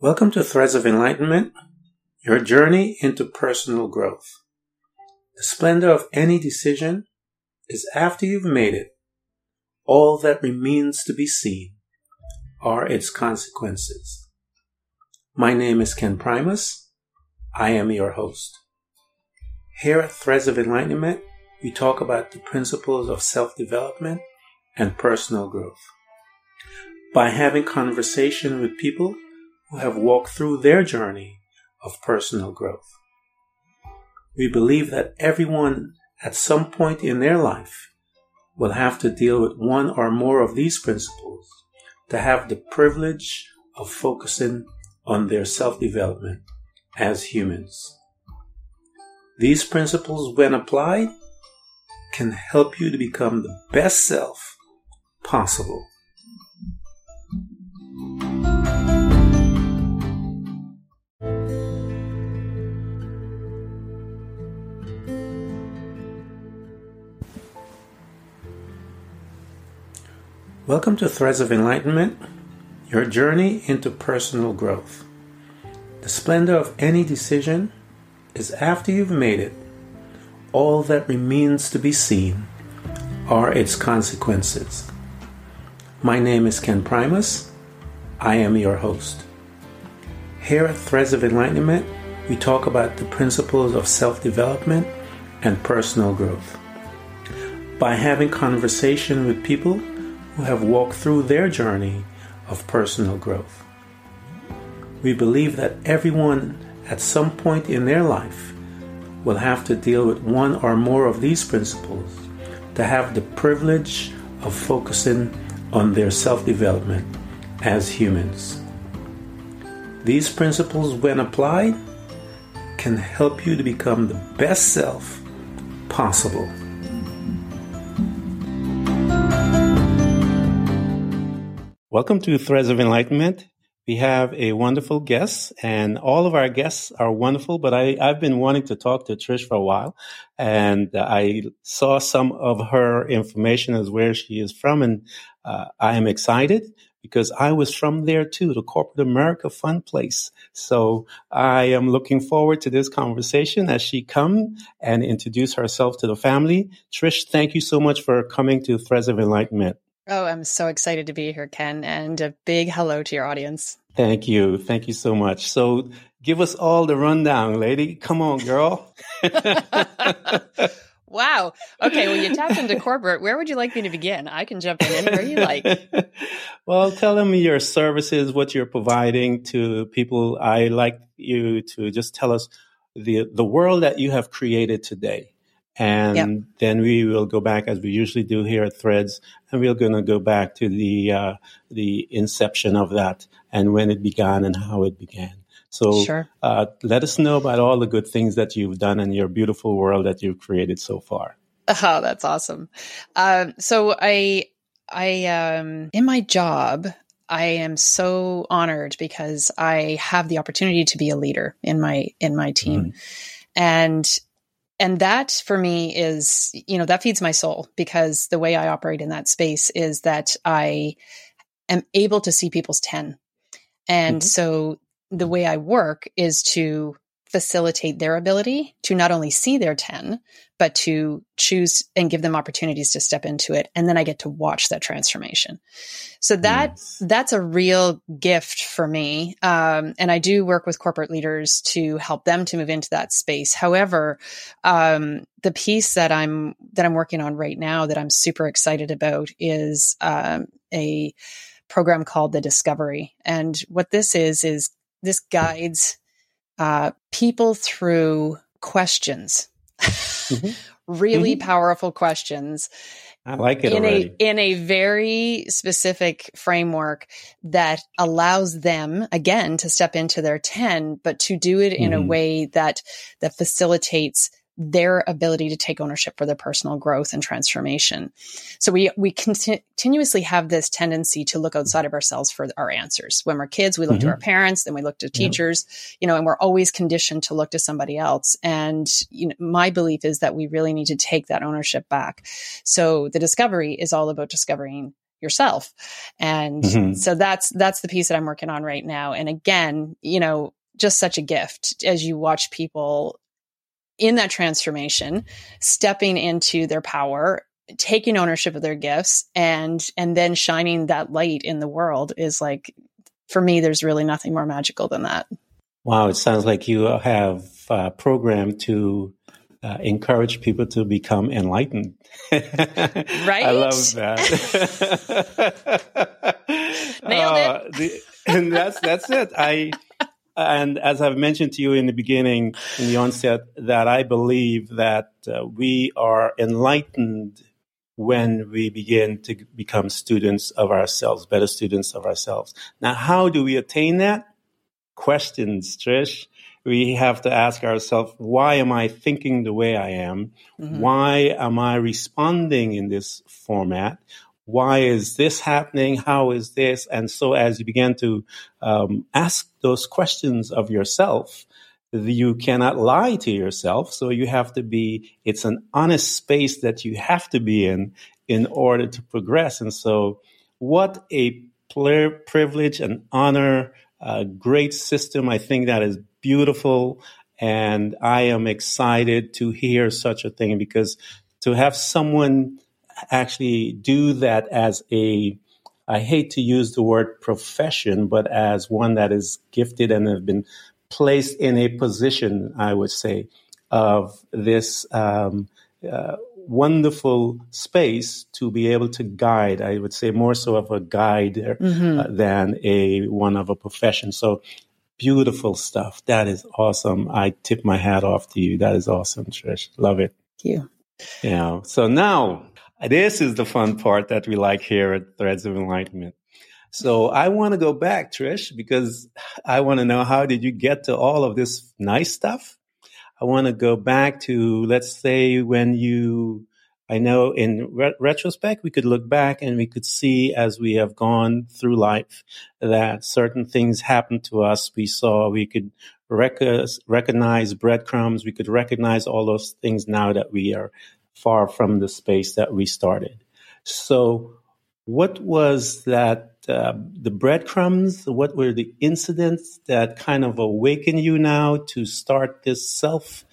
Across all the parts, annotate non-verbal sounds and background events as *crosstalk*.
Welcome to Threads of Enlightenment, your journey into personal growth. The splendor of any decision is after you've made it. All that remains to be seen are its consequences. My name is Ken Primus. I am your host. Here at Threads of Enlightenment, we talk about the principles of self-development and personal growth. By having conversation with people who have walked through their journey of personal growth. We believe that everyone at some point in their life will have to deal with one or more of these principles to have the privilege of focusing on their self-development as humans. These principles, when applied, can help you to become the best self possible. Welcome to Threads of Enlightenment, your journey into personal growth. The splendor of any decision is after you've made it. All that remains to be seen are its consequences. My name is Ken Primus. I am your host. Here at Threads of Enlightenment, we talk about the principles of self development and personal growth. By having conversation with people who have walked through their journey of personal growth. We believe that everyone at some point in their life will have to deal with one or more of these principles to have the privilege of focusing on their self development as humans. These principles, when applied, can help you to become the best self possible. Welcome to Threads of Enlightenment. We have a wonderful guest, and all of our guests are wonderful. But I, have been wanting to talk to Trish for a while, and I saw some of her information as where she is from, and uh, I am excited because I was from there too, the corporate America fun place. So I am looking forward to this conversation as she come and introduce herself to the family. Trish, thank you so much for coming to Threads of Enlightenment. Oh, I'm so excited to be here, Ken, and a big hello to your audience. Thank you. Thank you so much. So, give us all the rundown, lady. Come on, girl. *laughs* wow. Okay. Well, you tapped into corporate. Where would you like me to begin? I can jump in anywhere you like. *laughs* well, tell them your services, what you're providing to people. I like you to just tell us the the world that you have created today and yep. then we will go back as we usually do here at Threads, and we're going to go back to the uh, the inception of that and when it began and how it began. So sure. uh, let us know about all the good things that you've done in your beautiful world that you've created so far. *laughs* Oh, that's awesome. Um, so I I um, in my job. I am so honored because I have the opportunity to be a leader in my in my team. Mm-hmm. And and that for me is you know that feeds my soul because the way i operate in that space is that i am able to see people's 10 and mm-hmm. so the way i work is to facilitate their ability to not only see their 10 but to choose and give them opportunities to step into it. And then i get to watch that transformation. So that yes. that's a real gift for me. Um, and i do work with corporate leaders to help them to move into that space. However um, the piece that i'm that i'm working on right now that i'm super excited about is um, a program called the discovery. And what this is is this guides uh, people through questions mm-hmm. *laughs* really mm-hmm. powerful questions. I like it in already. a in a very specific framework that allows them again to step into their 10 but to do it in mm-hmm. a way that that facilitates their ability to take ownership for their personal growth and transformation. So we we conti- continuously have this tendency to look outside of ourselves for our answers. When we're kids, we look mm-hmm. to our parents, then we look to teachers, yeah. you know, and we're always conditioned to look to somebody else. And you know, my belief is that we really need to take that ownership back. So the discovery is all about discovering yourself. And mm-hmm. so that's that's the piece that I'm working on right now. And again, you know, just such a gift as you watch people in that transformation, stepping into their power, taking ownership of their gifts and and then shining that light in the world is like for me there's really nothing more magical than that. Wow, it sounds like you have a program to uh, encourage people to become enlightened. *laughs* right? I love that. *laughs* Nailed *laughs* uh. The, and that's that's it. I and as I've mentioned to you in the beginning, in the onset, that I believe that uh, we are enlightened when we begin to become students of ourselves, better students of ourselves. Now, how do we attain that? Questions, Trish. We have to ask ourselves, why am I thinking the way I am? Mm-hmm. Why am I responding in this format? Why is this happening? How is this? And so as you begin to um, ask those questions of yourself, you cannot lie to yourself. So you have to be, it's an honest space that you have to be in in order to progress. And so what a privilege and honor, a great system. I think that is beautiful. And I am excited to hear such a thing because to have someone actually do that as a I hate to use the word profession, but as one that is gifted and have been placed in a position, I would say, of this um, uh, wonderful space to be able to guide. I would say more so of a guide mm-hmm. uh, than a one of a profession. So beautiful stuff. That is awesome. I tip my hat off to you. That is awesome, Trish. Love it. Thank you. Yeah. So now this is the fun part that we like here at Threads of Enlightenment. So I want to go back, Trish, because I want to know how did you get to all of this nice stuff? I want to go back to, let's say, when you, I know in re- retrospect, we could look back and we could see as we have gone through life that certain things happened to us. We saw, we could rec- recognize breadcrumbs. We could recognize all those things now that we are far from the space that we started. So, what was that? Uh, the breadcrumbs? What were the incidents that kind of awaken you now to start this self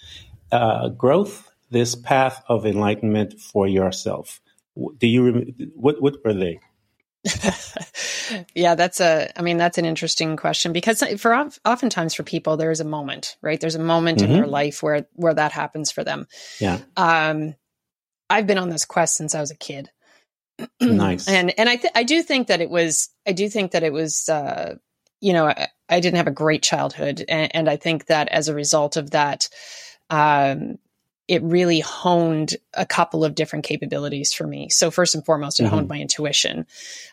uh, growth, this path of enlightenment for yourself? Do you? What what were they? *laughs* yeah, that's a, I mean, that's an interesting question because for oftentimes for people, there is a moment, right? There's a moment mm-hmm. in their life where, where that happens for them. Yeah. Um, I've been on this quest since I was a kid. *clears throat* nice. And and I th- I do think that it was I do think that it was uh, you know I, I, didn't have a great childhood and, and, I think that as a result of that um, it really honed a couple of different capabilities for me. So first and foremost, it mm-hmm. honed my intuition.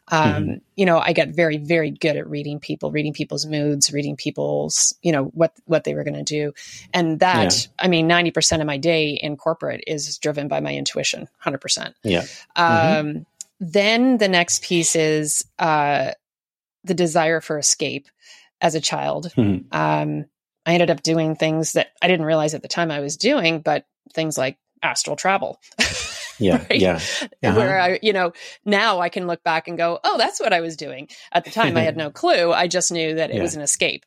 Um, mm-hmm. You know, I got very, very good at reading people, reading people's moods, reading people's, you know, what what they were going to do, and that, yeah. I mean, ninety percent of my day in corporate is driven by my intuition, hundred percent. Yeah. Mm-hmm. Um, then the next piece is uh, the desire for escape as a child. Mm-hmm. Um, I ended up doing things that I didn't realize at the time I was doing, but things like astral travel. *laughs* yeah, right? yeah. Uh-huh. Where I, you know, now I can look back and go, oh, that's what I was doing. At the time, I had no *laughs* clue. I just knew that it yeah. was an escape.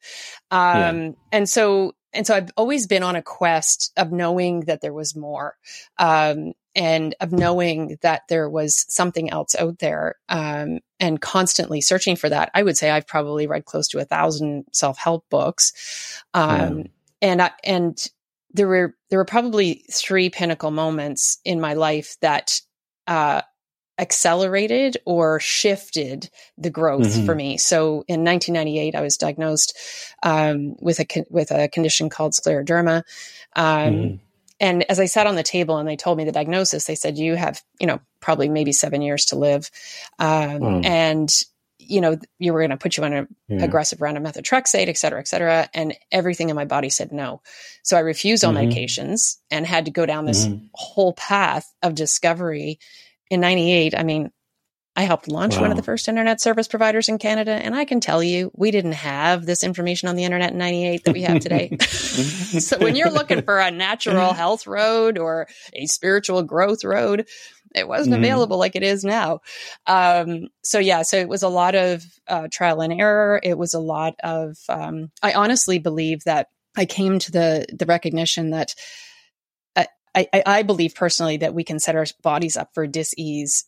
Um, yeah. And so, and so I've always been on a quest of knowing that there was more. Um, and of knowing that there was something else out there um, and constantly searching for that i would say i've probably read close to a thousand self-help books um, yeah. and I, and there were there were probably three pinnacle moments in my life that uh, accelerated or shifted the growth mm-hmm. for me. So in 1998, I was diagnosed um, with a with a condition called scleroderma. Um, mm-hmm. And as I sat on the table and they told me the diagnosis, they said you have you know probably maybe seven years to live, um, mm. and you know, you were going to put you on an yeah. aggressive round of methotrexate, et cetera, et cetera. And everything in my body said no. So I refused all mm-hmm. medications and had to go down this mm-hmm. whole path of discovery. In 98, I mean, I helped launch wow. one of the first internet service providers in Canada. And I can tell you, we didn't have this information on the internet in 98 that we have today. *laughs* *laughs* so when you're looking for a natural health road or a spiritual growth road, It wasn't mm-hmm. available like it is now. Um, so yeah, so it was a lot of uh, trial and error. It was a lot of. Um, I honestly believe that I came to the the recognition that I, I, I believe personally that we can set our bodies up for dis-ease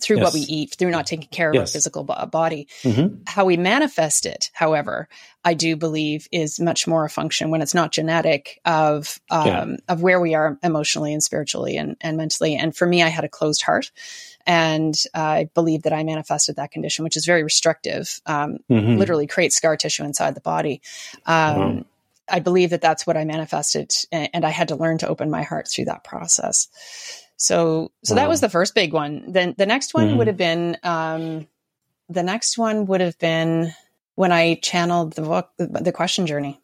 through yes. what we eat, through not taking care of yes. our physical body. Mm-hmm. How we manifest it, however, I do believe is much more a function when it's not genetic of um, yeah. of where we are emotionally and spiritually and, and mentally. And for me, I had a closed heart, and I believe that I manifested that condition, which is very restrictive. Um, mm-hmm. Literally creates scar tissue inside the body. Um, I believe that that's what I manifested, and, and I had to learn to open my heart through that process. So, so wow. that was the first big one. Then the next one mm-hmm. would have been, um, the next one would have been when I channeled the book, the question journey.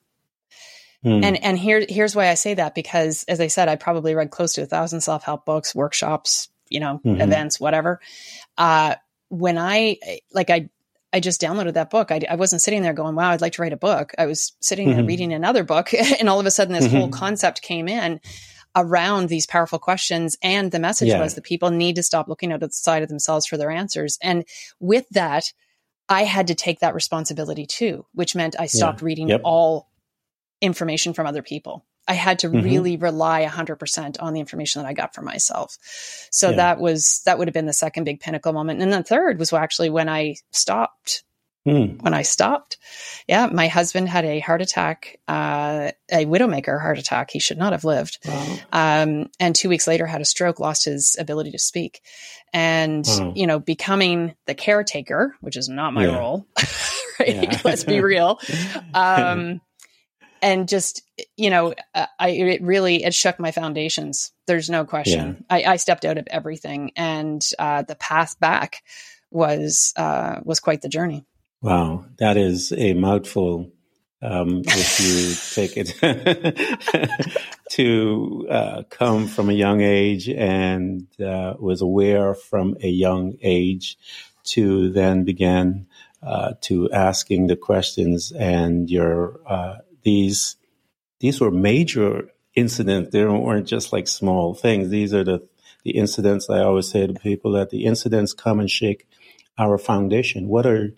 Mm. And, and here, here's why I say that because as I said, I probably read close to a thousand self-help books, workshops, you know, mm-hmm. events, whatever. Uh, when I, like, I, I just downloaded that book. I, I, wasn't sitting there going, wow, I'd like to write a book. I was sitting mm-hmm. there reading another book *laughs* and all of a sudden this whole mm-hmm. concept came in around these powerful questions. And the message yeah. was that people need to stop looking outside of the side of themselves for their answers. And with that, I had to take that responsibility too, which meant I stopped yeah. reading yep. all information from other people. I had to mm-hmm. really rely 100% on the information that I got for myself. So yeah. that was, that would have been the second big pinnacle moment. And then the third was actually when I stopped Mm. When I stopped, yeah, my husband had a heart attack, uh, a widowmaker heart attack. He should not have lived. Wow. Um, and two weeks later, had a stroke, lost his ability to speak. And, wow. you know, becoming the caretaker, which is not my yeah. role, *laughs* right? *laughs* Let's be real. *laughs* Um, and just, you know, I, it really, it shook my foundations. There's no question. Yeah. I, I, stepped out of everything and, uh, the path back was, uh, was quite the journey. Wow, that is a mouthful. Um, if you take it *laughs* to uh, come from a young age and uh, was aware from a young age to then begin uh, to asking the questions and your uh, these these were major incidents. They weren't just like small things. These are the the incidents. I always say to people that the incidents come and shake our foundation. What are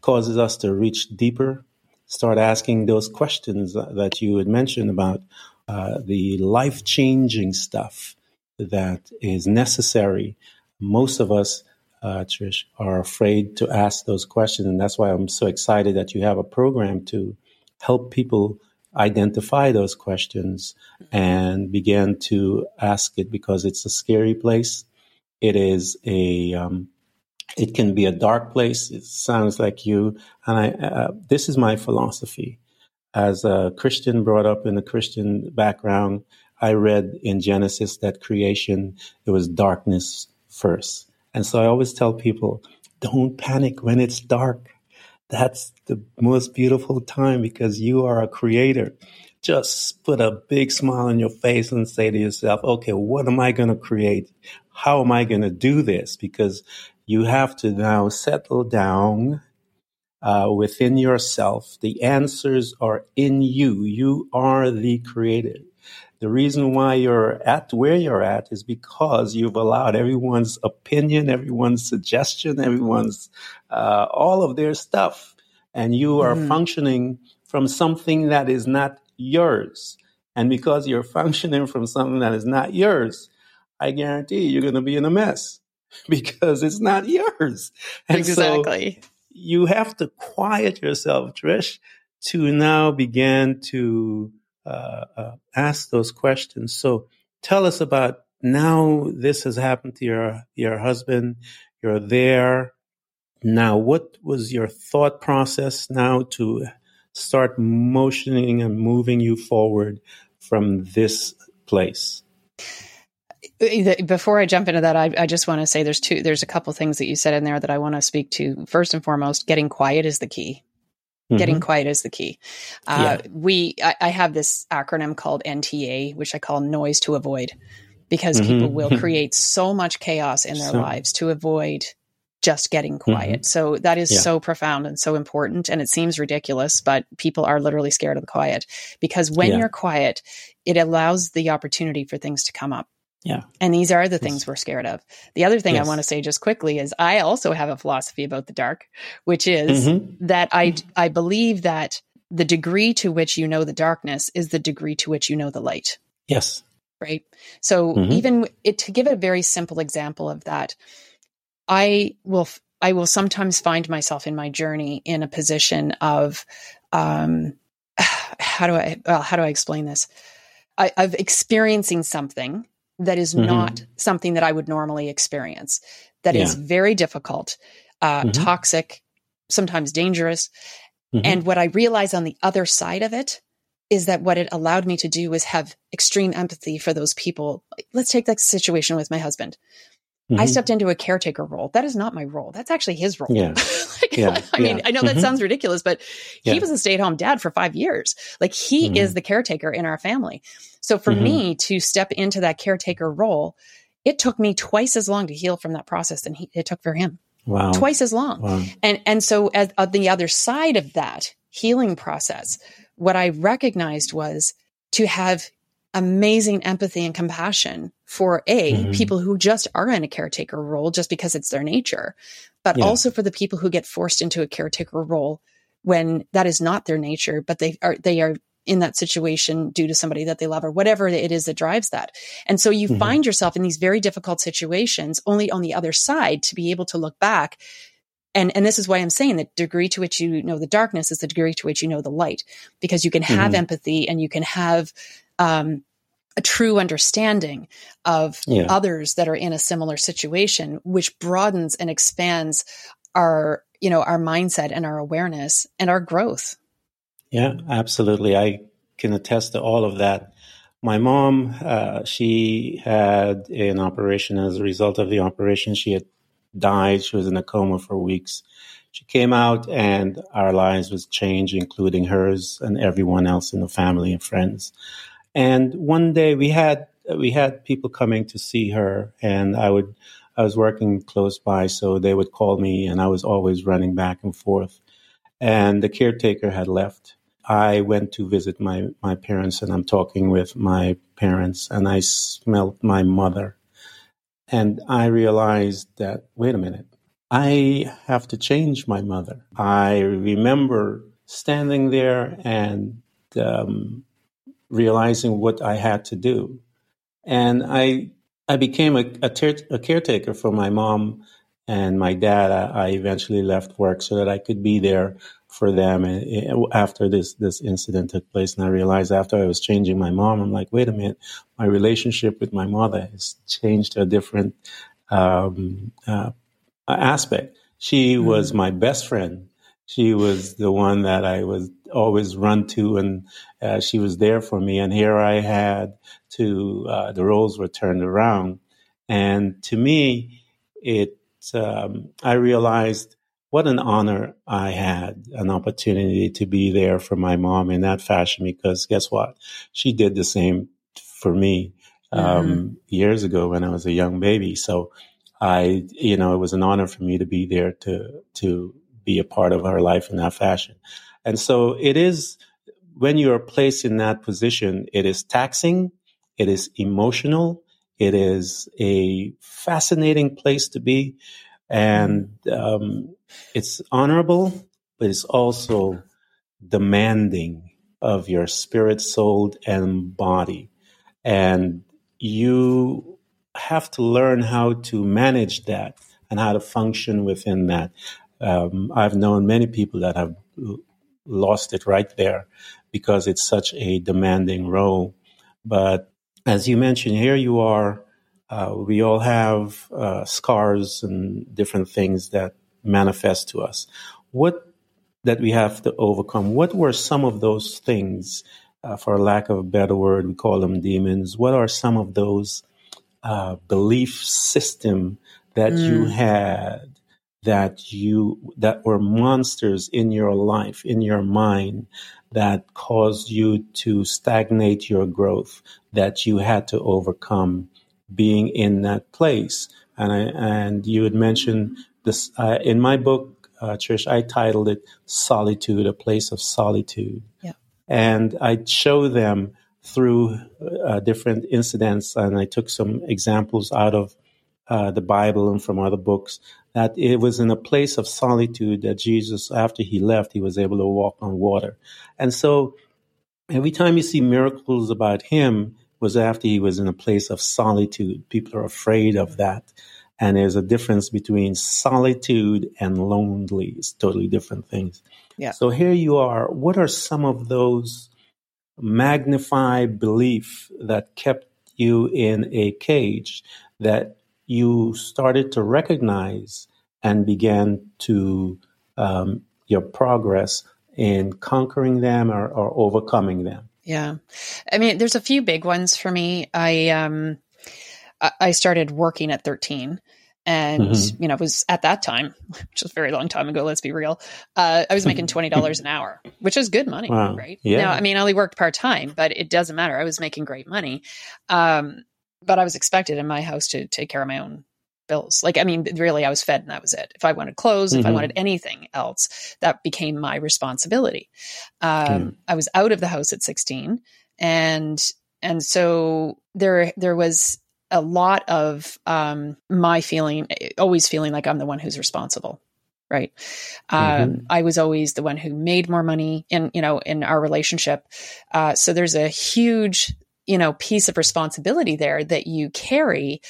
causes us to reach deeper, start asking those questions that you had mentioned about uh, the life changing stuff that is necessary. Most of us, uh, Trish, are afraid to ask those questions. And that's why I'm so excited that you have a program to help people identify those questions and begin to ask it because it's a scary place. It is a um, it can be a dark place. It sounds like you. And I, uh, this is my philosophy. As a Christian brought up in a Christian background, I read in Genesis that creation, it was darkness first. And so I always tell people, don't panic when it's dark. That's the most beautiful time because you are a creator. Just put a big smile on your face and say to yourself, okay, what am I going to create? How am I going to do this? Because you have to now settle down uh, within yourself. The answers are in you. You are the creator. The reason why you're at where you're at is because you've allowed everyone's opinion, everyone's suggestion, everyone's uh, all of their stuff, and you are mm-hmm. functioning from something that is not yours. And because you're *laughs* functioning from something that is not yours, I guarantee you're going to be in a mess. *laughs* because it's not yours. And exactly. So you have to quiet yourself, Trish, to now begin to uh, uh, ask those questions. So tell us about now this has happened to your your husband. You're there now. What was your thought process now to start motioning and moving you forward from this place? Before I jump into that, I, I just want to say there's two, there's a couple things that you said in there that I want to speak to. First and foremost, getting quiet is the key. Mm-hmm. Getting quiet is the key. Uh, yeah. We, I, I, have this acronym called NTA, which I call noise to avoid, because mm-hmm. people will create so much chaos in their so, lives to avoid just getting quiet. Mm-hmm. So that is yeah. so profound and so important. And it seems ridiculous, but people are literally scared of the quiet because when yeah. you're quiet, it allows the opportunity for things to come up Yeah. And these are the things we're scared of. The other thing Yes. I want to say just quickly is I also have a philosophy about the dark, which is Mhm. that I I believe that the degree to which you know the darkness is the degree to which you know the light, Yes. right? So Mhm. even it, to give a very simple example of that, I will I will sometimes find myself in my journey in a position of um *sighs* how do I well, how do I explain this? I, of experiencing something that is Mhm. not something that I would normally experience. That is Yeah. very difficult, uh, Mhm. toxic, sometimes dangerous. Mhm. And what I realize on the other side of it is that what it allowed me to do was have extreme empathy for those people. Let's take that situation with my husband. I Mhm. stepped into a caretaker role. That is not my role. That's actually his role. Yeah. *laughs* Like, Yeah. I mean, Yeah. I know that Mhm. sounds ridiculous, but he Yeah. was a stay at home dad for five years. Like he Mhm. is the caretaker in our family. So for me to step into that caretaker role, it took me twice as long to heal from that process than he, it took for him. Wow. Twice as long. Wow. And and so at, on the other side of that healing process, what I recognized was to have amazing empathy and compassion for a Mhm. people who just are in a caretaker role just because it's their nature, but Yeah. also for the people who get forced into a caretaker role when that is not their nature, but they are they are in that situation due to somebody that they love or whatever it is that drives that. And so you Mhm. find yourself in these very difficult situations only on the other side to be able to look back and and this is why I'm saying the degree to which you know the darkness is the degree to which you know the light, because you can have Mhm. empathy and you can have um, a true understanding of Yeah. others that are in a similar situation, which broadens and expands our you know our mindset and our awareness and our growth. Yeah, absolutely. I can attest to all of that. My mom, uh, she had an operation. As a result of the operation, she had died. She was in a coma for weeks. She came out, and our lives was changed, including hers and everyone else in the family and friends. And one day we had we had people coming to see her, and I would I was working close by, so they would call me, and I was always running back and forth. And the caretaker had left. I went to visit my my parents, and I'm talking with my parents, and I smelled my mother, and I realized that wait a minute, I have to change my mother. I remember standing there and um, realizing what I had to do. And I I became a, a, ter- a caretaker for my mom and my dad. I, I eventually left work so that I could be there for them. And uh, after this this incident took place, and I realized after I was changing my mom, I'm like, wait a minute, my relationship with my mother has changed to a different um, uh, aspect. She was my best friend. She was the one that I was always run to, and uh, she was there for me. And here I had to uh, the roles were turned around, and to me, it um, I realized what an honor I had an opportunity to be there for my mom in that fashion. Because guess what, she did the same for me um, years ago when I was a young baby. So I, you know, it was an honor for me to be there to to be a part of her life in that fashion. And so it is when you are placed in that position, it is taxing, it is emotional, it is a fascinating place to be, and um, it's honorable, but it's also demanding of your spirit, soul, and body. And you have to learn how to manage that and how to function within that. Um, I've known many people that have lost it right there because it's such a demanding role. But as you mentioned, here you are. Uh, we all have uh, scars and different things that manifest to us. What that we have to overcome. What were some of those things, uh, for lack of a better word, we call them demons? What are some of those uh, belief system that you had that you that were monsters in your life, in your mind, that caused you to stagnate your growth, that you had to overcome being in that place? And I, and you had mentioned this uh, in my book uh, Trish, I titled it Solitude, a Place of Solitude. Yeah. And I show them through uh, different incidents, and I took some examples out of uh, the Bible and from other books, that it was in a place of solitude that Jesus, after he left, he was able to walk on water. And so every time you see miracles about him was after he was in a place of solitude. People are afraid of that. And there's a difference between solitude and lonely. It's totally different things. Yeah. So here you are. What are some of those magnified belief that kept you in a cage that you started to recognize and began to um, your progress in conquering them or, or, overcoming them? Yeah, I mean, there's a few big ones for me. I um, I started working at 13 and mm-hmm. you know it was at that time *laughs* which was a very long time ago let's be real uh, i was making *laughs* $20 an hour which is good money wow. right yeah. now i mean i only worked part-time but it doesn't matter i was making great money um, but i was expected in my house to take care of my own bills like i mean really i was fed and that was it if i wanted clothes mm-hmm. if i mm-hmm. wanted anything else that became my responsibility um, mm. i was out of the house at 16 and and so there there was a lot of um, my feeling, always feeling like I'm the one who's responsible. Right. Mm-hmm. Um, I was always the one who made more money in, you know, in our relationship. Uh, so there's a huge, you know, piece of responsibility there that you carry.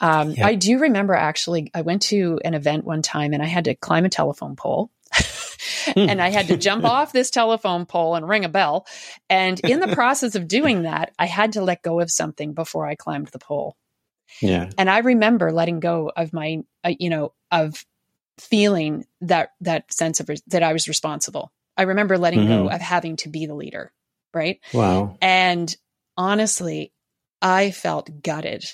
Um, I do remember actually, I went to an event one time and I had to climb a telephone pole. *laughs* and I had to jump *laughs* off this telephone pole and ring a bell. And in the process of doing that, I had to let go of something before I climbed the pole. Yeah. And I remember letting go of my, uh, you know, of feeling that that sense of re- that I was responsible. I remember letting mm-hmm. go of having to be the leader, right? Wow. And honestly, I felt gutted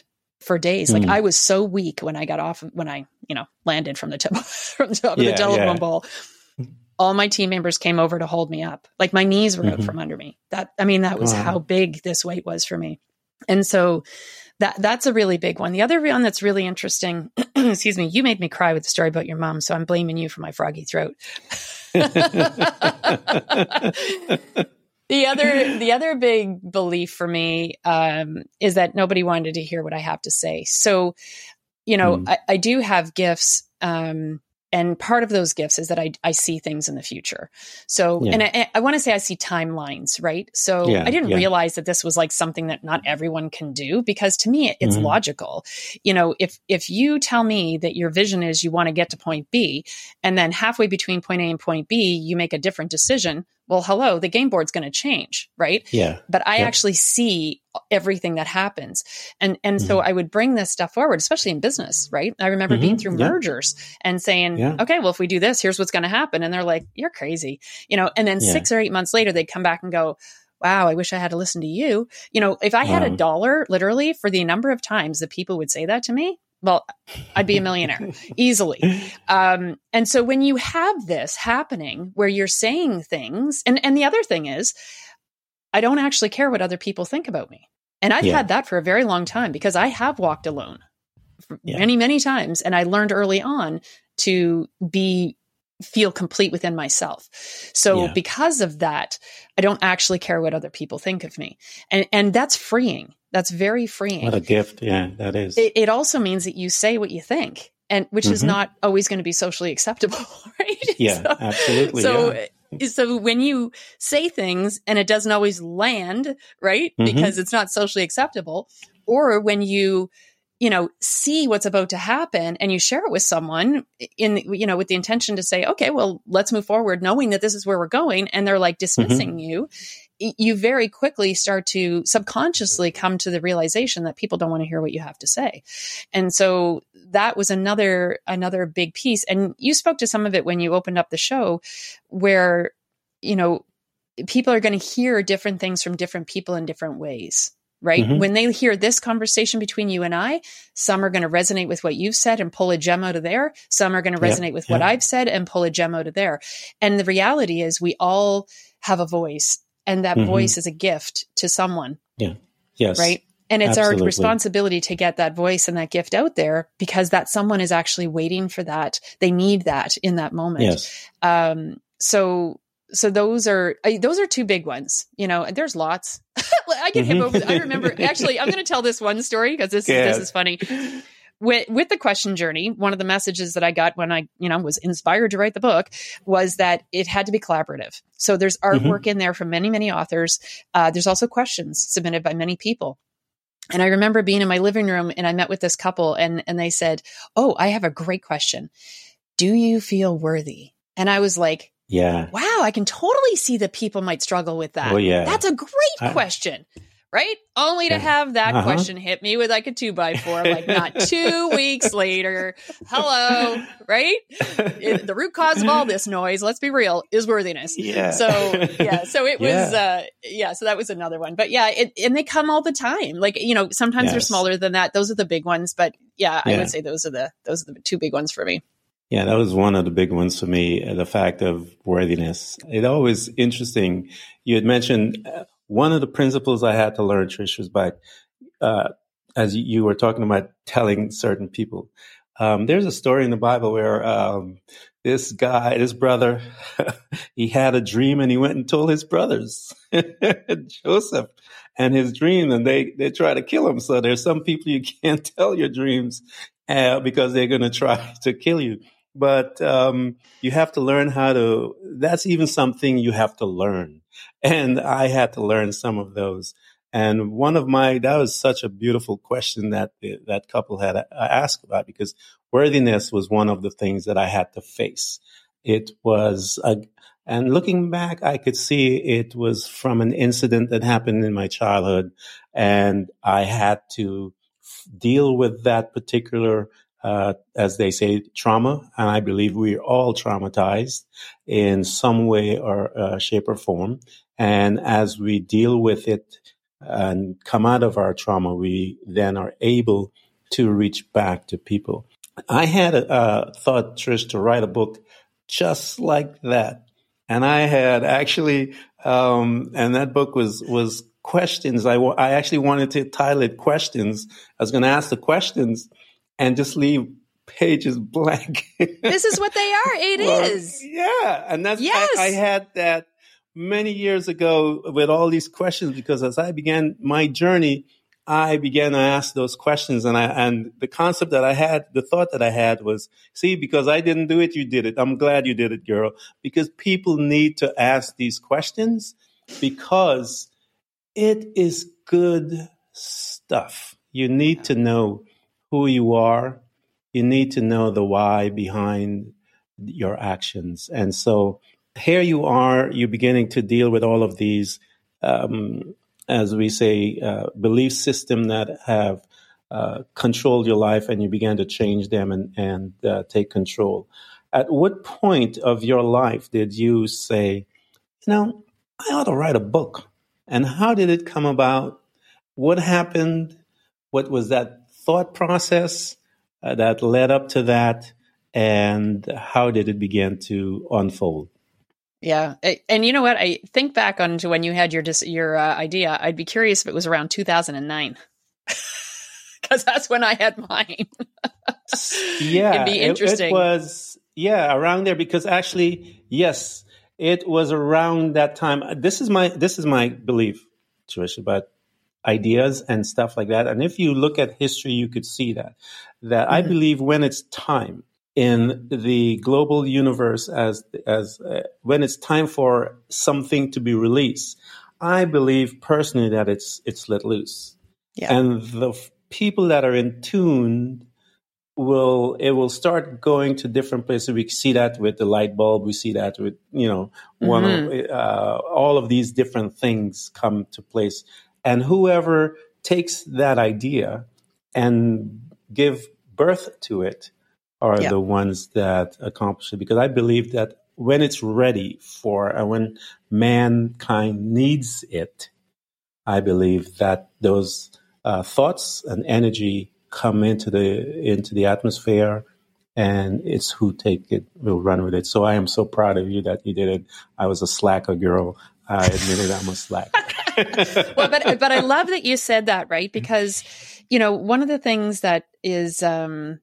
for days. Mm. Like I was so weak when I got off when I, you know, landed from the top *laughs* from the top yeah, of the telephone yeah. pole. All my team members came over to hold me up. Like my knees were mm-hmm. out from under me. That I mean, that was wow. how big this weight was for me. And so that that's a really big one. The other one that's really interesting, *clears throat* excuse me, you made me cry with the story about your mom, so I'm blaming you for my froggy throat. *laughs* *laughs* the other *laughs* the other big belief for me um, is that nobody wanted to hear what I have to say. So, you know, mm. I, I, do have gifts. Um, and part of those gifts is that I, I see things in the future. So, yeah. and I, I want to say I see timelines, right? So yeah, I didn't yeah. realize that this was like something that not everyone can do because to me it's mm-hmm. logical. You know, if if you tell me that your vision is you want to get to point B, and then halfway between point A and point B you make a different decision, well, hello, the game board's going to change, right? Yeah. But I actually see everything that happens. And and mm-hmm. so I would bring this stuff forward, especially in business, right? I remember mm-hmm. being through yeah. mergers and saying, yeah. okay, well, if we do this, here's what's going to happen. And they're like, you're crazy, you know, and then yeah. six or eight months later, they'd come back and go, wow, I wish I had to listen to you. You know, if I had um, a dollar literally for the number of times that people would say that to me, well, I'd be a millionaire *laughs* easily. Um, and so when you have this happening where you're saying things, and, and the other thing is, I don't actually care what other people think about me. And I've yeah. had that for a very long time because I have walked alone yeah. many, many times. And I learned early on to be feel complete within myself. So yeah. because of that, I don't actually care what other people think of me. And and that's freeing. That's very freeing. What a gift. Yeah, that is. It, it also means that you say what you think. And which mm-hmm. is not always going to be socially acceptable, *laughs* right? Yeah, so, absolutely. So yeah. so when you say things and it doesn't always land, right? Mm-hmm. Because it's not socially acceptable, or when you you know see what's about to happen and you share it with someone in you know with the intention to say okay well let's move forward knowing that this is where we're going and they're like mm-hmm. dismissing mm-hmm. you you very quickly start to subconsciously come to the realization that people don't want to hear what you have to say and so that was another another big piece and you spoke to some of it when you opened up the show where you know people are going to hear different things from different people in different ways right? Mm-hmm. When they hear this conversation between you and I, some are going to resonate with what you've said and pull a gem out of there. Some are going to resonate with what I've said and pull a gem out of there. And the reality is we all have a voice and that mm-hmm. voice is a gift to someone. Yeah. Yes. Right. And it's Absolutely. our responsibility to get that voice and that gift out there because that someone is actually waiting for that. They need that in that moment. Yes. Um, so so those are those are two big ones. You know, there's lots. *laughs* I get hip over. I remember actually. I'm going to tell this one story because this this is funny. With, with the question journey, one of the messages that I got when I, you know, was inspired to write the book was that it had to be collaborative. So there's artwork mm-hmm. in there from many, many authors. Uh, there's also questions submitted by many people. And I remember being in my living room and I met with this couple and, and they said, Oh, I have a great question. Do you feel worthy? And I was like, yeah. Wow, I can totally see that people might struggle with that. Oh, yeah. That's a great I, question. Right? Only to have that uh-huh. question hit me with like a two by four, like not *laughs* two weeks later. Hello, right? It, the root cause of all this noise, let's be real, is worthiness. Yeah. So, *laughs* yeah. So it was, yeah. uh, yeah. So that was another one. But yeah, it, and they come all the time. Like, you know, sometimes yes. they're smaller than that. Those are the big ones. But yeah, yeah, I would say those are the, those are the two big ones for me. Yeah, that was one of the big ones for me, uh, the fact of worthiness. It always interesting. You had mentioned uh, one of the principles I had to learn, Trish, was by, uh, as you were talking about telling certain people. Um, there's a story in the Bible where um, this guy, this brother, *laughs* he had a dream and he went and told his brothers, *laughs* Joseph, and his dream, and they they try to kill him. So there's some people you *laughs* can't tell your dreams uh, because they're going to try to kill you but um, you have to learn how to. That's even something you have to learn, and I had to learn some of those. And one of my that was such a beautiful question that that couple had asked about because worthiness was one of the things that I had to face. It was a, and looking back, I could see it was from an incident that happened in my childhood, and I had to deal with that particular uh, as they say, trauma. And I believe we're all traumatized in some way or uh, shape or form. And as we deal with it and come out of our trauma, we then are able to reach back to people. I had a, uh, thought, Trish, to write a book just like that. And I had actually, um, and that book was, was questions. I, I actually wanted to title it questions. I was going to ask the questions and just leave pages blank. *laughs* this is what they are. It well, is. Yeah. And that's, yes. I, I had that many years ago with all these questions because as I began my journey, I began to ask those questions and I, and the concept that I had, the thought that I had was, see, because I didn't do it, you did it. I'm glad you did it, girl, because people need to ask these questions because it is good stuff. You need to know who you are, you need to know the why behind your actions. And so here you are, you're beginning to deal with all of these, um, as we say, uh, belief system that have uh, controlled your life, and you began to change them and, and uh, take control. At what point of your life did you say, you know, I ought to write a book? And how did it come about? What happened? What was that thought process uh, that led up to that, and how did it begin to unfold? Yeah, and you know what? I think back onto when you had your your uh, idea. I'd be curious if it was around 2009, because *laughs* that's when I had mine. *laughs* yeah, it'd be interesting. It, it was yeah around there because actually, yes, it was around that time. This is my this is my belief, Tricia, but ideas and stuff like that. And if you look at history, you could see that. That mm-hmm. I believe when it's time in the global universe, as as uh, when it's time for something to be released, I believe personally that it's it's let loose, yeah. and the f- people that are in tune will it will start going to different places. We see that with the light bulb. We see that with you know one mm-hmm. of uh, all of these different things come to place and whoever takes that idea and give birth to it are yeah. the ones that accomplish it. Because I believe that when it's ready for, and when mankind needs it, I believe that those uh, thoughts and energy come into the into the atmosphere, and it's who take it will run with it. So I am so proud of you that you did it. I was a slacker girl. I admitted I'm a slacker. *laughs* well, but but I love that you said that, right? Because you know one of the things that is, um,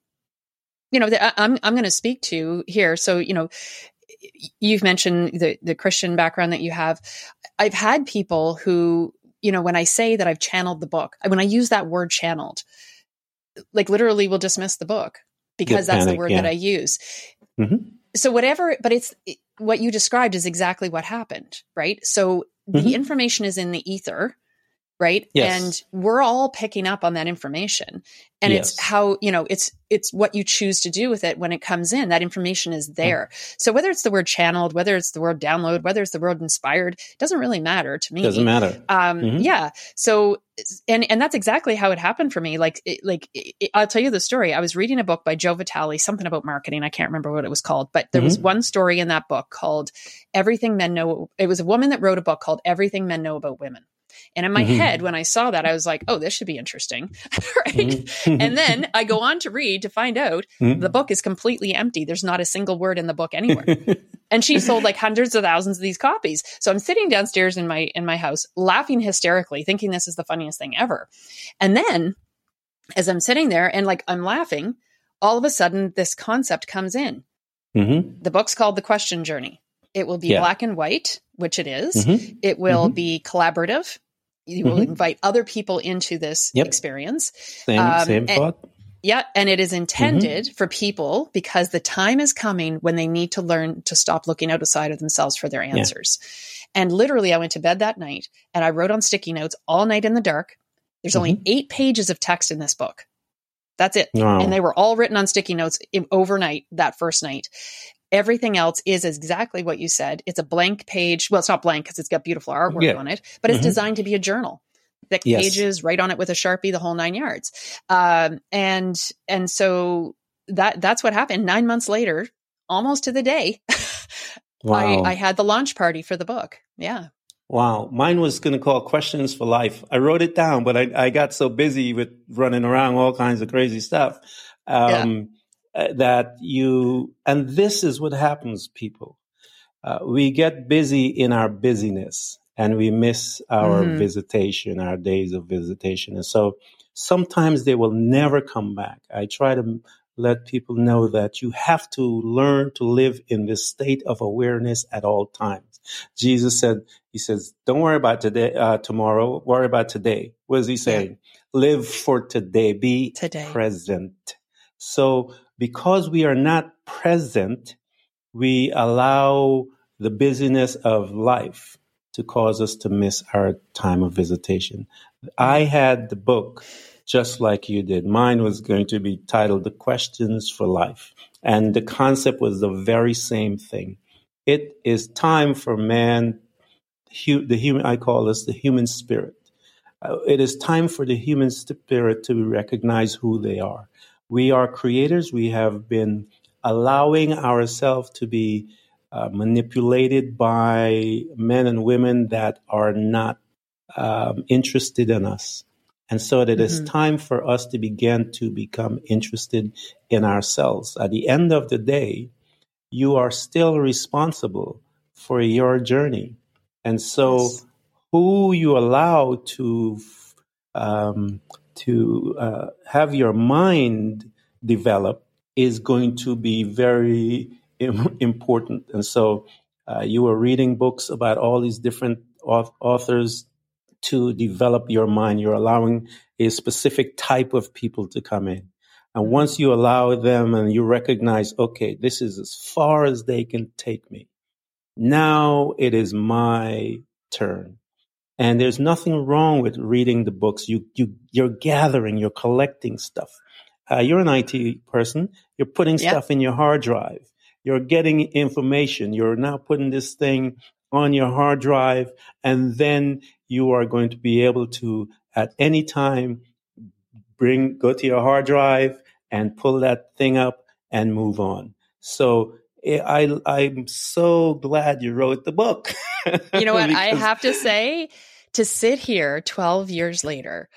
you know, that I'm I'm going to speak to here. So you know, you've mentioned the the Christian background that you have. I've had people who, you know, when I say that I've channeled the book, when I use that word channeled, like literally will dismiss the book because that's panic, the word yeah. that I use. Mm-hmm. So whatever, but it's what you described is exactly what happened, right? So mm-hmm. the information is in the ether right yes. and we're all picking up on that information and yes. it's how you know it's it's what you choose to do with it when it comes in that information is mm-hmm. there mm-hmm. so whether it's the word channeled whether it's the word download whether it's the word inspired doesn't really matter to me doesn't matter um mm-hmm. yeah so and and that's exactly how it happened for me like it, like it, i'll tell you the story i was reading a book by joe vitale something about marketing i can't remember what it was called but there mm-hmm. was one story in that book called everything men know it was a woman that wrote a book called everything men know about women and in my mm-hmm. head, when I saw that, I was like, oh, this should be interesting. *laughs* right. Mm-hmm. and then I go on to read to find out mm-hmm. the book is completely empty. There's not a single word in the book anywhere. and she sold like hundreds of thousands of these copies. So I'm sitting downstairs in my in my house laughing hysterically, thinking this is the funniest thing ever. And then as I'm sitting there and like I'm laughing, all of a sudden this concept comes in. Mm-hmm. The book's called The Question Journey. It will be yeah. black and white, which it is. Mm-hmm. It will mm-hmm. be collaborative. You will mm-hmm. invite other people into this yep. experience. Same, um, same and, thought. Yeah, and it is intended mm-hmm. for people because the time is coming when they need to learn to stop looking outside of themselves for their answers. Yeah. And literally, I went to bed that night and I wrote on sticky notes all night in the dark. There's only mm-hmm. eight pages of text in this book. That's it. Wow. And they were all written on sticky notes overnight that first night. Everything else is exactly what you said. It's a blank page. Well, it's not blank because it's got beautiful artwork yeah. on it, but it's mm-hmm. designed to be a journal. Thick yes. pages, write on it with a sharpie, the whole nine yards. Um, and and so that that's what happened. Nine months later, almost to the day, *laughs* wow. I, I had the launch party for the book. Yeah. Wow. Mine was going to call Questions for Life. I wrote it down, but I, I got so busy with running around all kinds of crazy stuff. Um, yeah. Uh, that you, and this is what happens, people. Uh, we get busy in our busyness and we miss our mm-hmm. visitation, our days of visitation. And so sometimes they will never come back. I try to let people know that you have to learn to live in this state of awareness at all times. Jesus said, he says, don't worry about today, uh, tomorrow, worry about today. What is he saying? Yeah. Live for today, be today. present. So because we are not present, we allow the busyness of life to cause us to miss our time of visitation. I had the book just like you did. Mine was going to be titled The Questions for Life. And the concept was the very same thing. It is time for man, the human, I call this the human spirit. Uh, it is time for the human spirit to recognize who they are. We are creators. We have been allowing ourselves to be uh, manipulated by men and women that are not um, interested in us. And so that it is mm-hmm. time for us to begin to become interested in ourselves. At the end of the day, you are still responsible for your journey. And so yes. who you allow to um, to uh, have your mind develop is going to be very important. And so uh, you are reading books about all these different authors to develop your mind. You're allowing a specific type of people to come in. And once you allow them and you recognize, okay, this is as far as they can take me. Now it is my turn. And there's nothing wrong with reading the books. You, you, you're gathering, you're collecting stuff. Uh, you're an IT person. You're putting yeah. stuff in your hard drive. You're getting information. You're now putting this thing on your hard drive. And then you are going to be able to, at any time, bring, go to your hard drive and pull that thing up and move on. So I, I'm so glad you wrote the book. You know *laughs* what? I have to say, to sit here 12 years later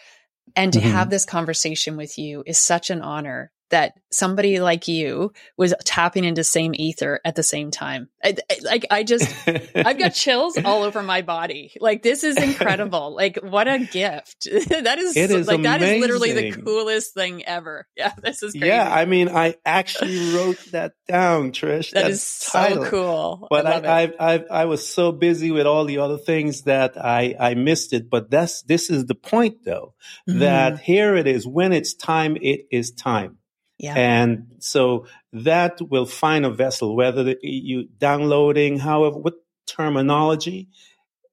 and to mm-hmm. have this conversation with you is such an honor that somebody like you was tapping into same ether at the same time. I, I, like I just, *laughs* I've got chills all over my body. Like this is incredible. like what a gift. *laughs* that is, It is like that is literally the coolest thing ever. Yeah, *laughs* this is crazy. Yeah, I mean, I actually wrote that down, Trish. that is so title. cool. But I. I, I, I, was so busy with all the other things that I, I missed it. But that's this is the point, though, Mhm. that here it is. When it's time, it is time. Yeah. And so that will find a vessel, whether the- you downloading, however, what terminology,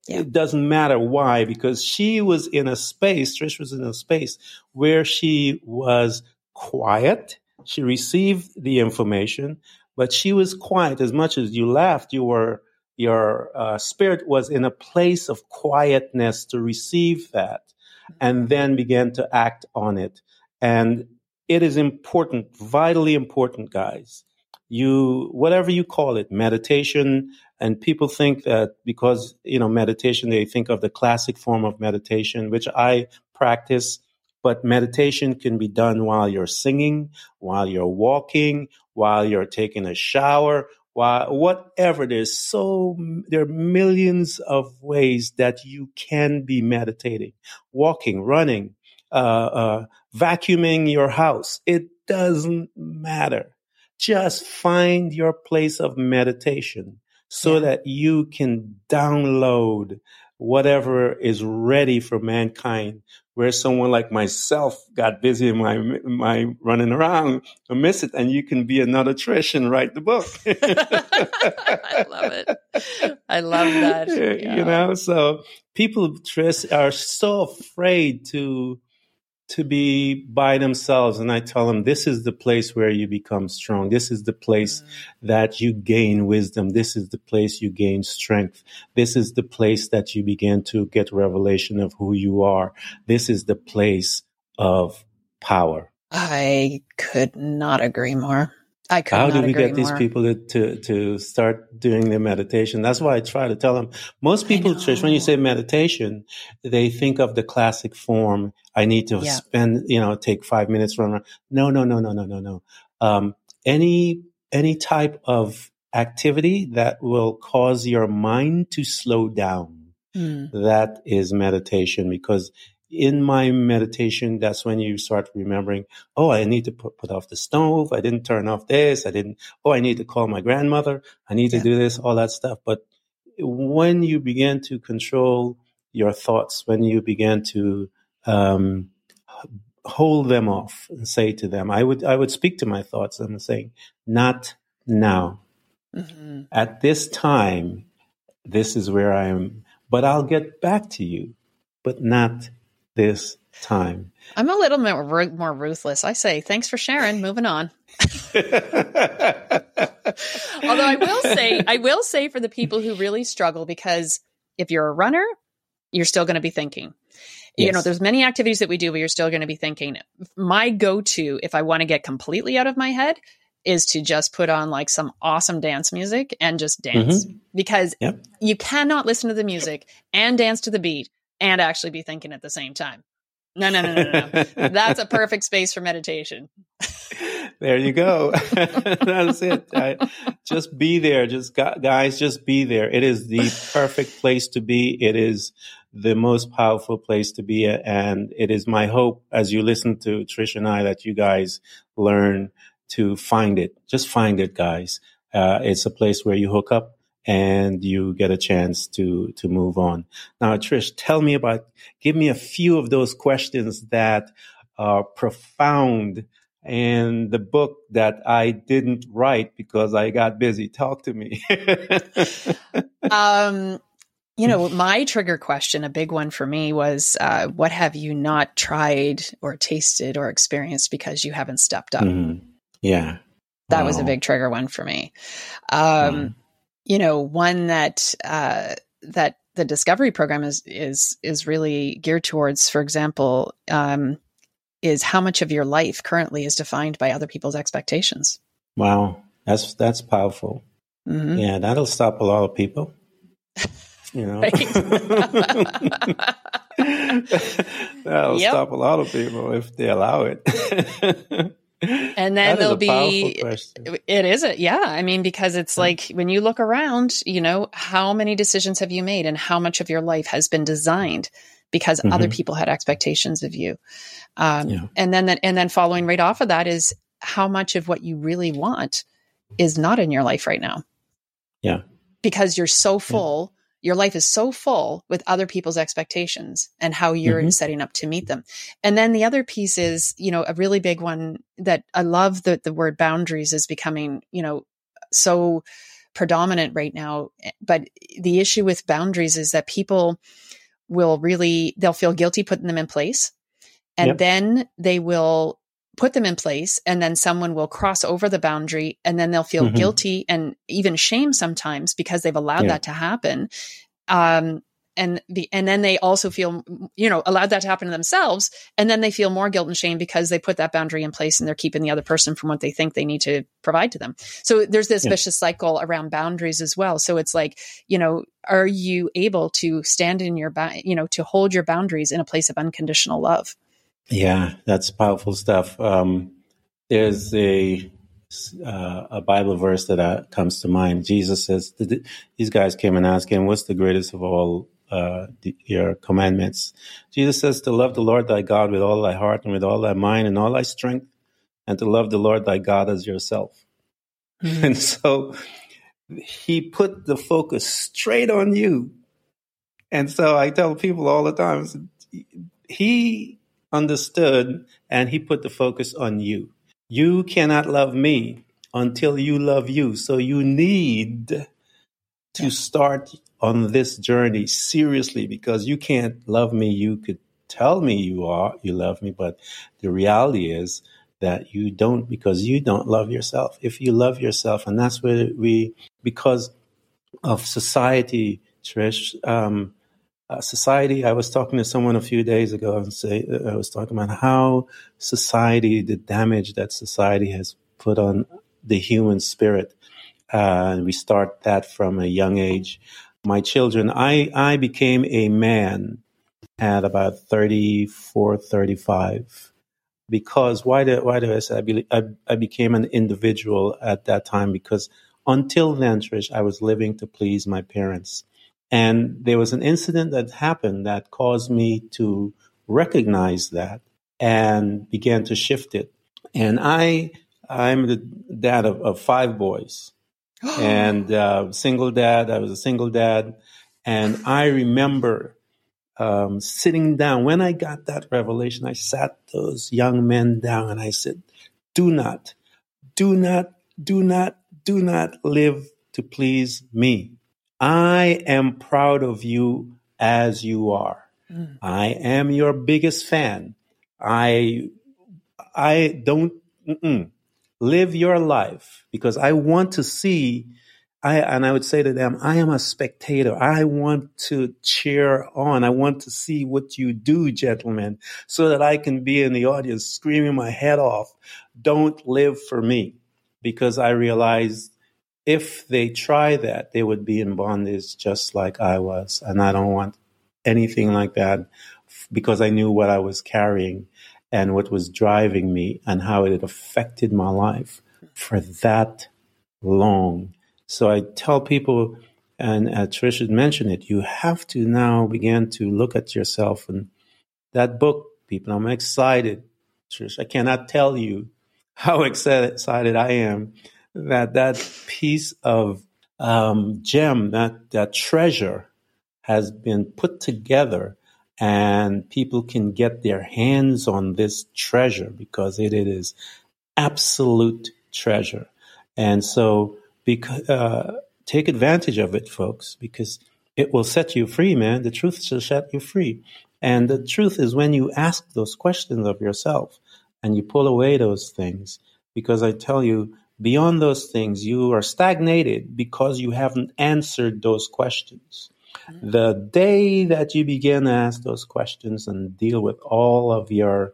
Yeah. it doesn't matter why, because she was in a space, Trish was in a space where she was quiet. She received the information, but she was quiet. As much as you laughed, you were, your uh, spirit was in a place of quietness to receive that and then began to act on it. And it is important, vitally important, guys. You, whatever you call it, meditation, and people think that because, you know, meditation, they think of the classic form of meditation, which I practice, but meditation can be done while you're singing, while you're walking, while you're taking a shower, while, whatever. There's so, there are millions of ways that you can be meditating, walking, running, uh, uh, vacuuming your house. It doesn't matter. Just find your place of meditation so Yeah. that you can download whatever is ready for mankind. Where someone like myself got busy in my my running around, I miss it, and you can be another Trish and write the book. *laughs* I love it. I love that. *laughs* Yeah. You know, so people, Trish, are so afraid to to be by themselves, and I tell them this is the place where you become strong. This is the place mm. that you gain wisdom. This is the place you gain strength. This is the place that you begin to get revelation of who you are. This is the place of power. I could not agree more. I could How do we get these people to, to, to start doing their meditation? That's why I try to tell them. Most people, Trish, when you say meditation, they think of the classic form. I need to Yeah. spend, you know, take five minutes run around. No, no, no, no, no, no, no. Um, any, any type of activity that will cause your mind to slow down. Mm, That is meditation because in my meditation, that's when you start remembering, oh, I need to put, put off the stove. I didn't turn off this. I didn't, oh, I need to call my grandmother. I need Yeah. to do this, all that stuff. But when you begin to control your thoughts, when you begin to, um, hold them off and say to them, I would, I would speak to my thoughts and saying, not now mhm. at this time, this is where I am, but I'll get back to you, but not this time. I'm a little more, more ruthless. I say, thanks for sharing. Moving on. *laughs* Although I will say, I will say for the people who really struggle, because if you're a runner, you're still going to be thinking. You know, there's many activities that we do, but you're still going to be thinking. My go-to, if I want to get completely out of my head, is to just put on like some awesome dance music and just mm-hmm. dance because Yep. you cannot listen to the music and dance to the beat and actually be thinking at the same time. No, no, no, no, no. no. That's a *laughs* perfect space for meditation. *laughs* there you go. *laughs* That's it. I, just be there. Just guys, just be there. It is the perfect place to be. It is the most powerful place to be. And it is my hope as you listen to Trish and I that you guys learn to find it. Just find it, guys. Uh, it's a place where you hook up and you get a chance to to move on. Now, Trish, tell me about. Give me a few of those questions that are profound in the book that I didn't write because I got busy. Talk to me. *laughs* Um, you know, my trigger question, a big one for me was, uh, what have you not tried or tasted or experienced because you haven't stepped up? Mhm. Yeah. That was a big trigger one for me. Um, Mhm. You know, one that uh, that the discovery program is is is really geared towards. For example, um, is how much of your life currently is defined by other people's expectations. Wow. That's that's powerful. Mhm. Yeah, that'll stop a lot of people. You know, *laughs* that'll Yep. stop a lot of people if they allow it. *laughs* and then there'll be it is it yeah i mean because it's like when you look around you know how many decisions have you made and how much of your life has been designed because mm-hmm. other people had expectations of you. Um, yeah. and then that and then following right off of that is how much of what you really want is not in your life right now. Yeah. Because you're so full your life is so full with other people's expectations and how you're mm-hmm. setting up to meet them. And then the other piece is, you know, a really big one that I love that the word boundaries is becoming, you know, so predominant right now. But the issue with boundaries is that people will really, they'll feel guilty putting them in place. And yep. then they will put them in place and then someone will cross over the boundary and then they'll feel mm-hmm. guilty and even shame sometimes because they've allowed yeah. that to happen um, and the and then they also feel you know allowed that to happen to themselves and then they feel more guilt and shame because they put that boundary in place and they're keeping the other person from what they think they need to provide to them so there's this yeah. vicious cycle around boundaries as well so it's like you know are you able to stand in your ba- you know to hold your boundaries in a place of unconditional love yeah, that's powerful stuff. Um, there's a uh, a Bible verse that uh, comes to mind. Jesus says, "These guys came and asked him, what's the greatest of all uh, the, your commandments?" Jesus says, "To love the Lord thy God with all thy heart and with all thy mind and all thy strength, and to love the Lord thy God as yourself." Mm-hmm. And so he put the focus straight on you. And so I tell people all the time, he understood and he put the focus on you. You cannot love me until you love you. So you need to start on this journey seriously because you can't love me. You could tell me you are, you love me, but the reality is that you don't because you don't love yourself. If you love yourself, and that's where we, because of society, Trish, um, uh, society. I was talking to someone a few days ago and say I was talking about how society, the damage that society has put on the human spirit, uh, and we start that from a young age. My children, I I became a man at about 34, 35. Because why do why do I say I, be, I, I became an individual at that time? Because until then, Trish, I was living to please my parents. And there was an incident that happened that caused me to recognize that and began to shift it. And I, I'm the dad of, of five boys *gasps* and uh, single dad. I was a single dad. And I remember um, sitting down. When I got that revelation, I sat those young men down and I said, Do not, do not, do not, do not live to please me. I am proud of you as you are. Mm. I am your biggest fan. I I don't live your life because I want to see I and I would say to them, I am a spectator. I want to cheer on. I want to see what you do, gentlemen, so that I can be in the audience screaming my head off. Don't live for me because I realize if they try that, they would be in bondage just like I was. And I don't want anything like that because I knew what I was carrying and what was driving me and how it had affected my life for that long. So I tell people, and uh, Trish had mentioned it, you have to now begin to look at yourself. And that book, people, I'm excited, Trish. I cannot tell you how *laughs* excited I am that that piece of um, gem, that that treasure, has been put together, and people can get their hands on this treasure because it, it is absolute treasure. And so, because, uh, take advantage of it, folks, because it will set you free, man. The truth shall set you free. And the truth is when you ask those questions of yourself and you pull away those things, because I tell you, Beyond those things, you are stagnated because you haven't answered those questions. Mm-hmm. The day that you begin to ask those questions and deal with all of your,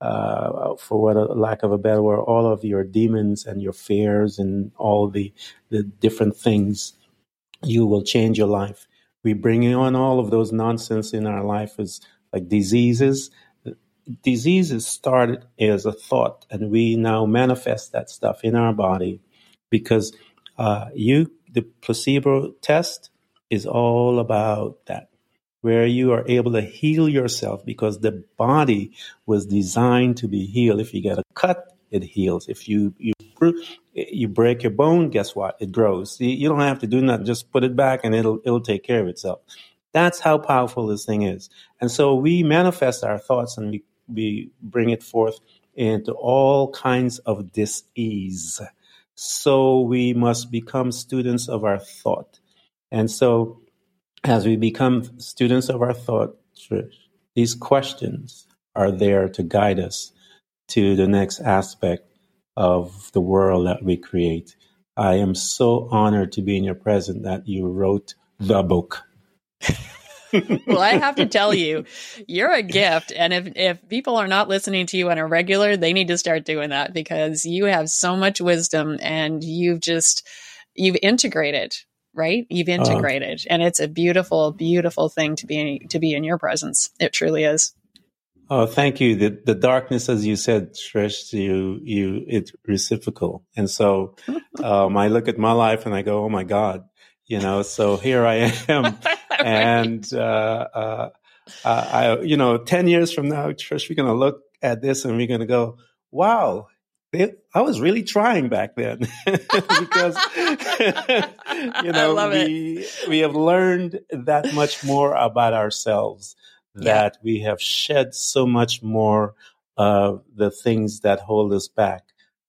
uh, for what a lack of a better word, all of your demons and your fears and all the the different things, you will change your life. We bring on all of those nonsense in our life as like diseases diseases started as a thought, and we now manifest that stuff in our body because uh, you the placebo test is all about that, where you are able to heal yourself because the body was designed to be healed. If you get a cut, it heals. If you you you break your bone, guess what? It grows. You don't have to do nothing. Just put it back, and it'll it'll take care of itself. That's how powerful this thing is. And so we manifest our thoughts, and we we bring it forth into all kinds of dis-ease. So we must become students of our thought. And so as we become students of our thought, these questions are there to guide us to the next aspect of the world that we create. I am so honored to be in your presence that you wrote the book. *laughs* *laughs* well, I have to tell you, you're a gift. And if, if people are not listening to you on a regular, they need to start doing that because you have so much wisdom and you've just, you've integrated, right? You've uh-huh. integrated uh, and it's a beautiful, beautiful thing to be, to be in your presence. It truly is. Oh, thank you. The, the darkness, as you said, Trish, you, you, it's reciprocal. And so, *laughs* um, I look at my life and I go, Oh my God, you know, so here I am. *laughs* *laughs* and, uh, uh, I, you know, 10 years from now, Trish, we're going to look at this and we're going to go, wow, they, I was really trying back then *laughs* because, *laughs* you know, we, it. we have learned that much more about ourselves that yeah. we have shed so much more of the things that hold us back.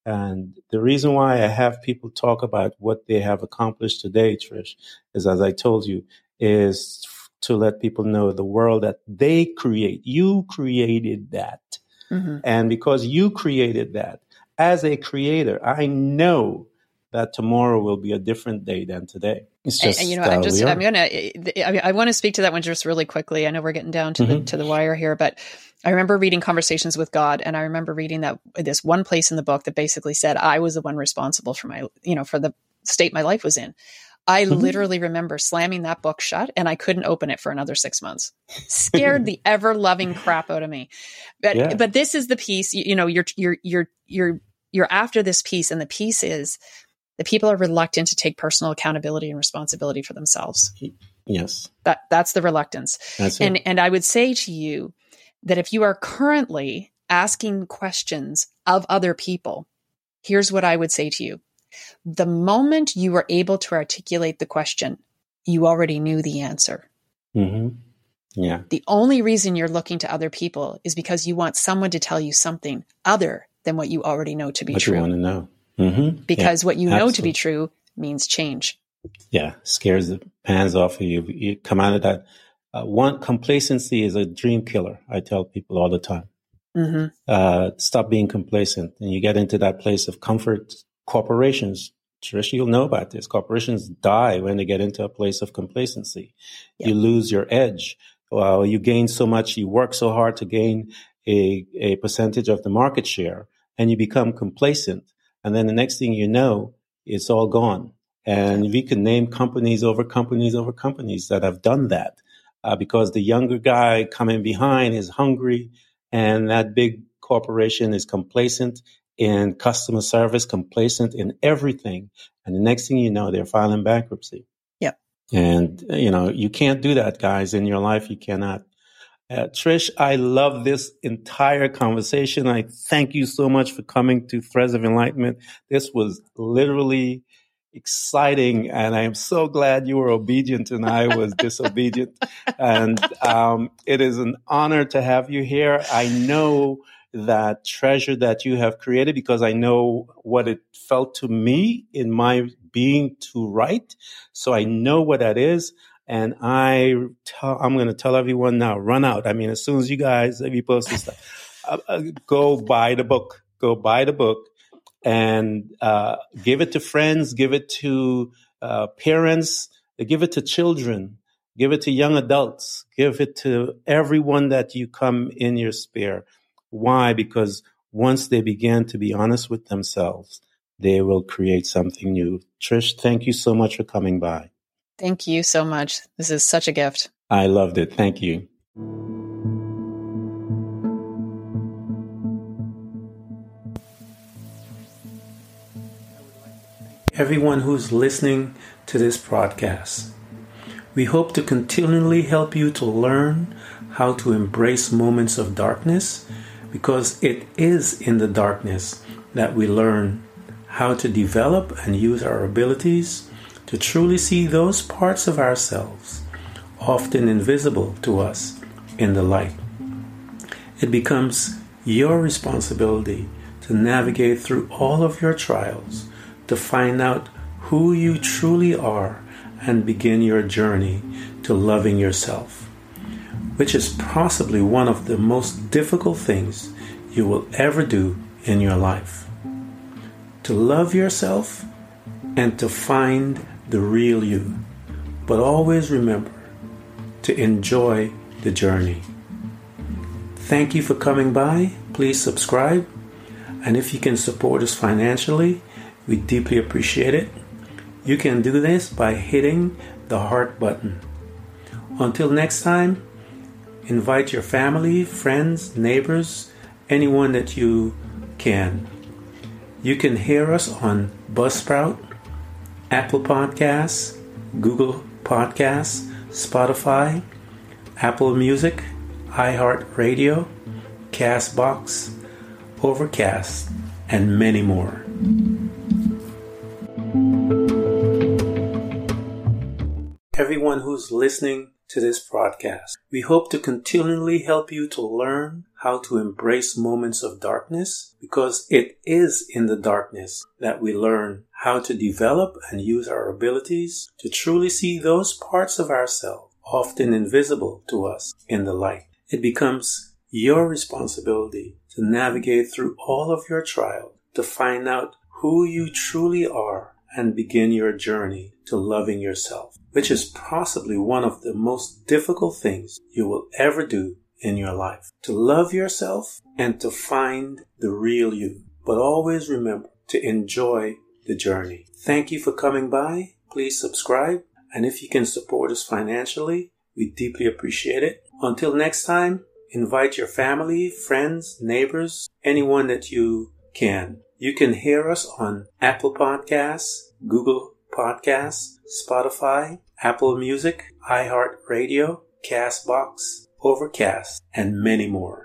And the reason why I have people talk about what they have accomplished today, Trish, is as I told you, is to let people know the world that they create. You created that. Mm-hmm. And because you created that, as a creator, I know that tomorrow will be a different day than today. It's just, and, you know, I'm just, I'm gonna, I, I want to speak to that one just really quickly. I know we're getting down to mm-hmm. the to the wire here, but I remember reading Conversations with God, and I remember reading that this one place in the book that basically said I was the one responsible for my, you know, for the state my life was in. I mm-hmm. literally remember slamming that book shut and I couldn't open it for another six months. Scared *laughs* the ever loving crap out of me. But yeah. but this is the piece, you, you know, you're you're you're you're you're after this piece, and the piece is that people are reluctant to take personal accountability and responsibility for themselves. Yes. That that's the reluctance. That's and and I would say to you that if you are currently asking questions of other people, here's what I would say to you. The moment you were able to articulate the question, you already knew the answer. Mm-hmm. Yeah. The only reason you're looking to other people is because you want someone to tell you something other than what you already know to be what true. you want to know. Mm-hmm. Because yeah, what you know to be true means change. Yeah, scares the pants off of you. You come out of that. Uh, one complacency is a dream killer. I tell people all the time. Mm-hmm. Uh, stop being complacent, and you get into that place of comfort. Corporations, Trish, you'll know about this. Corporations die when they get into a place of complacency. Yeah. You lose your edge. Well, you gain so much, you work so hard to gain a, a percentage of the market share, and you become complacent and then the next thing you know, it's all gone. And we can name companies over companies over companies that have done that uh, because the younger guy coming behind is hungry and that big corporation is complacent in customer service, complacent in everything. And the next thing you know, they're filing bankruptcy. Yep. And, you know, you can't do that, guys, in your life. You cannot. Uh, Trish, I love this entire conversation. I thank you so much for coming to Threads of Enlightenment. This was literally exciting, and I am so glad you were obedient and I was *laughs* disobedient. And um, it is an honor to have you here. I know that treasure that you have created because I know what it felt to me in my being to write. So I know what that is. And I tell, I'm going to tell everyone now, run out. I mean, as soon as you guys, if you post this stuff, uh, uh, go buy the book, go buy the book and uh, give it to friends, give it to uh, parents, give it to children, give it to young adults, give it to everyone that you come in your spare. Why? Because once they begin to be honest with themselves, they will create something new. Trish, thank you so much for coming by. Thank you so much. This is such a gift. I loved it. Thank you. Everyone who's listening to this podcast. We hope to continually help you to learn how to embrace moments of darkness because it is in the darkness that we learn how to develop and use our abilities to truly see those parts of ourselves, often invisible to us, in the light. It becomes your responsibility to navigate through all of your trials to find out who you truly are and begin your journey to loving yourself, which is possibly one of the most difficult things you will ever do in your life. To love yourself and to find the real you. But always remember to enjoy the journey. Thank you for coming by. Please subscribe. And if you can support us financially, we deeply appreciate it. You can do this by hitting the heart button. Until next time, invite your family, friends, neighbors, anyone that you can. You can hear us on Buzzsprout, Apple Podcasts, Google Podcasts, Spotify, Apple Music, iHeartRadio, Castbox, Overcast, and many more. Everyone who's listening to this broadcast, we hope to continually help you to learn how to embrace moments of darkness because it is in the darkness that we learn how to develop and use our abilities to truly see those parts of ourselves often invisible to us in the light. It becomes your responsibility to navigate through all of your trials to find out who you truly are and begin your journey to loving yourself, which is possibly one of the most difficult things you will ever do in your life. To love yourself and to find the real you. But always remember to enjoy the journey. Thank you for coming by. Please subscribe. And if you can support us financially, we deeply appreciate it. Until next time, invite your family, friends, neighbors, anyone that you can. You can hear us on Apple Podcasts, Google Podcasts, Spotify, Apple Music, iHeartRadio, Castbox, Overcast, and many more.